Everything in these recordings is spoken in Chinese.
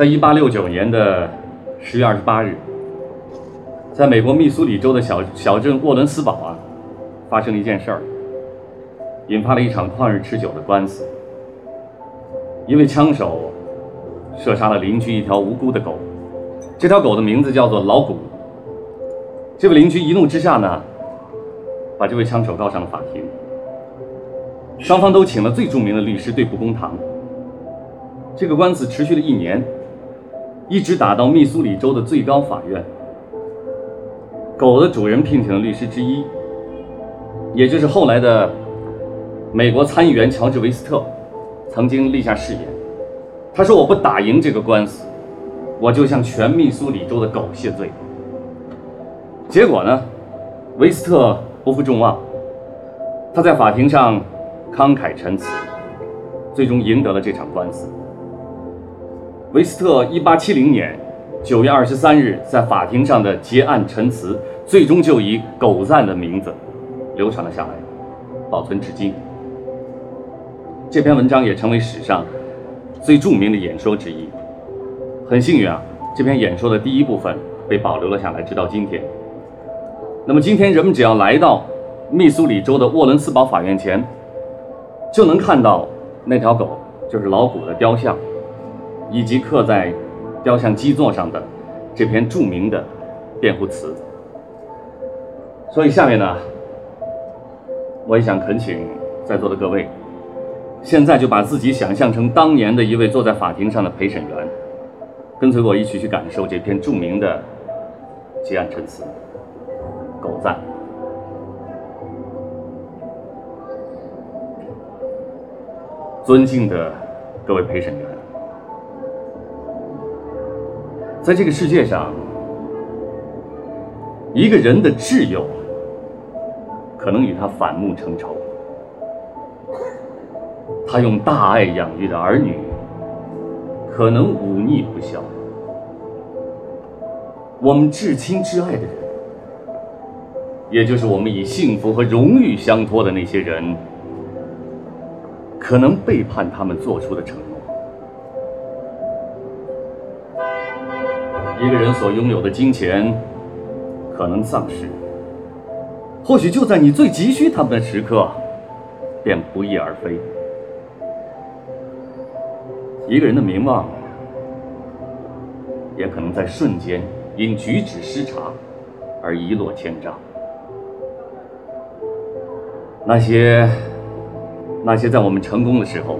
在一八六九年的十月二十八日，在美国密苏里州的小小镇沃伦斯堡啊，发生了一件事儿，引发了一场旷日持久的官司。一位枪手射杀了邻居一条无辜的狗，这条狗的名字叫做老古。这位邻居一怒之下呢，把这位枪手告上了法庭。双方都请了最著名的律师对簿公堂。这个官司持续了一年，一直打到密苏里州的最高法院。狗的主人聘请的律师之一，也就是后来的美国参议员乔治·维斯特，曾经立下誓言，他说：“我不打赢这个官司，我就向全密苏里州的狗谢罪。”结果呢，维斯特不负众望，他在法庭上慷慨陈词，最终赢得了这场官司。维斯特1870年9月23日在法庭上的结案陈词，最终就以“狗赞”的名字流传了下来，保存至今。这篇文章也成为史上最著名的演说之一。很幸运啊，这篇演说的第一部分被保留了下来，直到今天。那么今天人们只要来到密苏里州的沃伦斯堡法院前，就能看到那条狗，就是老古的雕像，以及刻在雕像基座上的这篇著名的辩护词。所以下面呢，我也想恳请在座的各位，现在就把自己想象成当年的一位坐在法庭上的陪审员，跟随我一起去感受这篇著名的结案陈词。狗赞！尊敬的各位陪审员，在这个世界上，一个人的挚友可能与他反目成仇，他用大爱养育的儿女可能忤逆不孝，我们至亲至爱的人。也就是我们以幸福和荣誉相托的那些人，可能背叛他们做出的承诺。一个人所拥有的金钱可能丧失，或许就在你最急需他们的时刻，便不翼而飞。一个人的名望，也可能在瞬间因举止失察而一落千丈。那些那些在我们成功的时候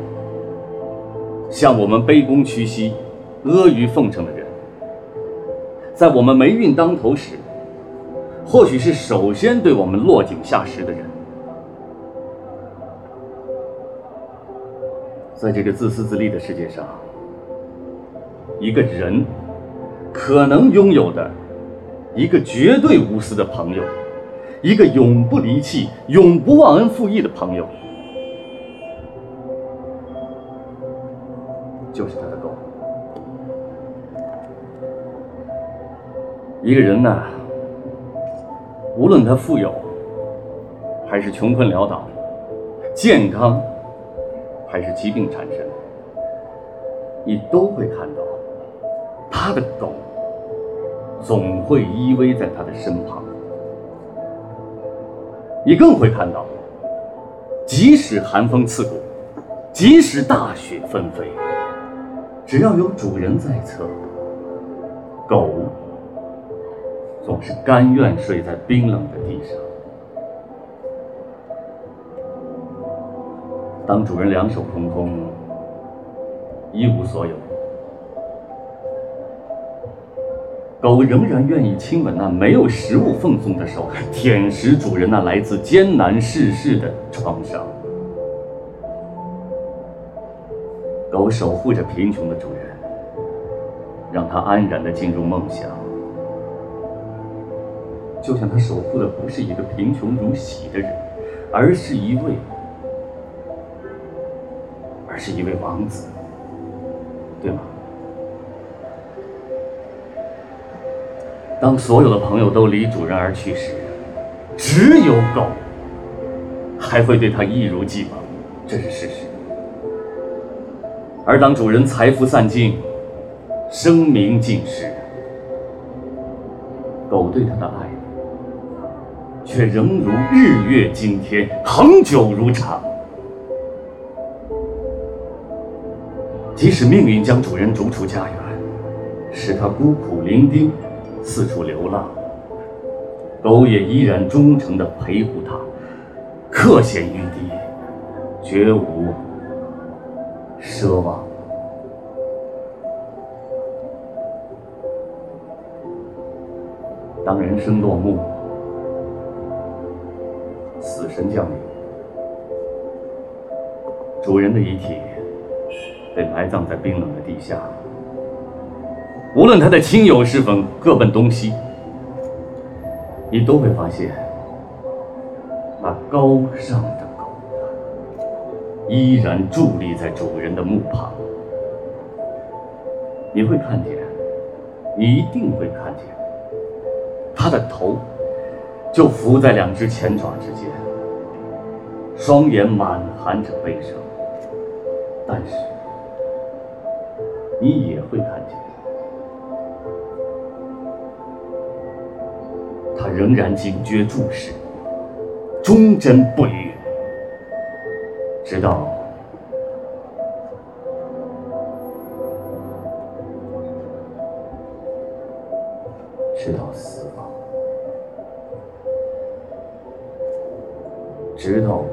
向我们卑躬屈膝、阿谀奉承的人，在我们霉运当头时，或许是首先对我们落井下石的人。在这个自私自利的世界上，一个人可能拥有的一个绝对无私的朋友。一个永不离弃、永不忘恩负义的朋友，就是他的狗。一个人呢，无论他富有还是穷困潦倒，健康还是疾病缠身，你都会看到他的狗总会依偎在他的身旁。你更会看到，即使寒风刺骨，即使大雪纷飞，只要有主人在侧，狗总是甘愿睡在冰冷的地上。当主人两手空空，一无所有。狗仍然愿意亲吻那没有食物奉送的手，舔食主人那来自艰难世事的创伤。狗守护着贫穷的主人，让他安然的进入梦乡，就像他守护的不是一个贫穷如洗的人，而是一位，而是一位王子，对吗？当所有的朋友都离主人而去时，只有狗还会对他一如既往，这是事实。而当主人财富散尽，声名尽失。狗对他的爱，却仍如日月惊天，恒久如常。即使命运将主人逐出家园，使他孤苦伶仃，四处流浪，狗也依然忠诚地陪护他，克险于敌，绝无奢望。当人生落幕，死神降临，主人的遗体被埋葬在冰冷的地下。无论他的亲友是否各奔东西，你都会发现，那高尚的狗依然伫立在主人的墓旁。你会看见，你一定会看见。他的头就伏在两只前爪之间，双眼满含着悲伤。但是，你也会看见，他仍然警觉注视，忠贞不渝，直到直到死。石头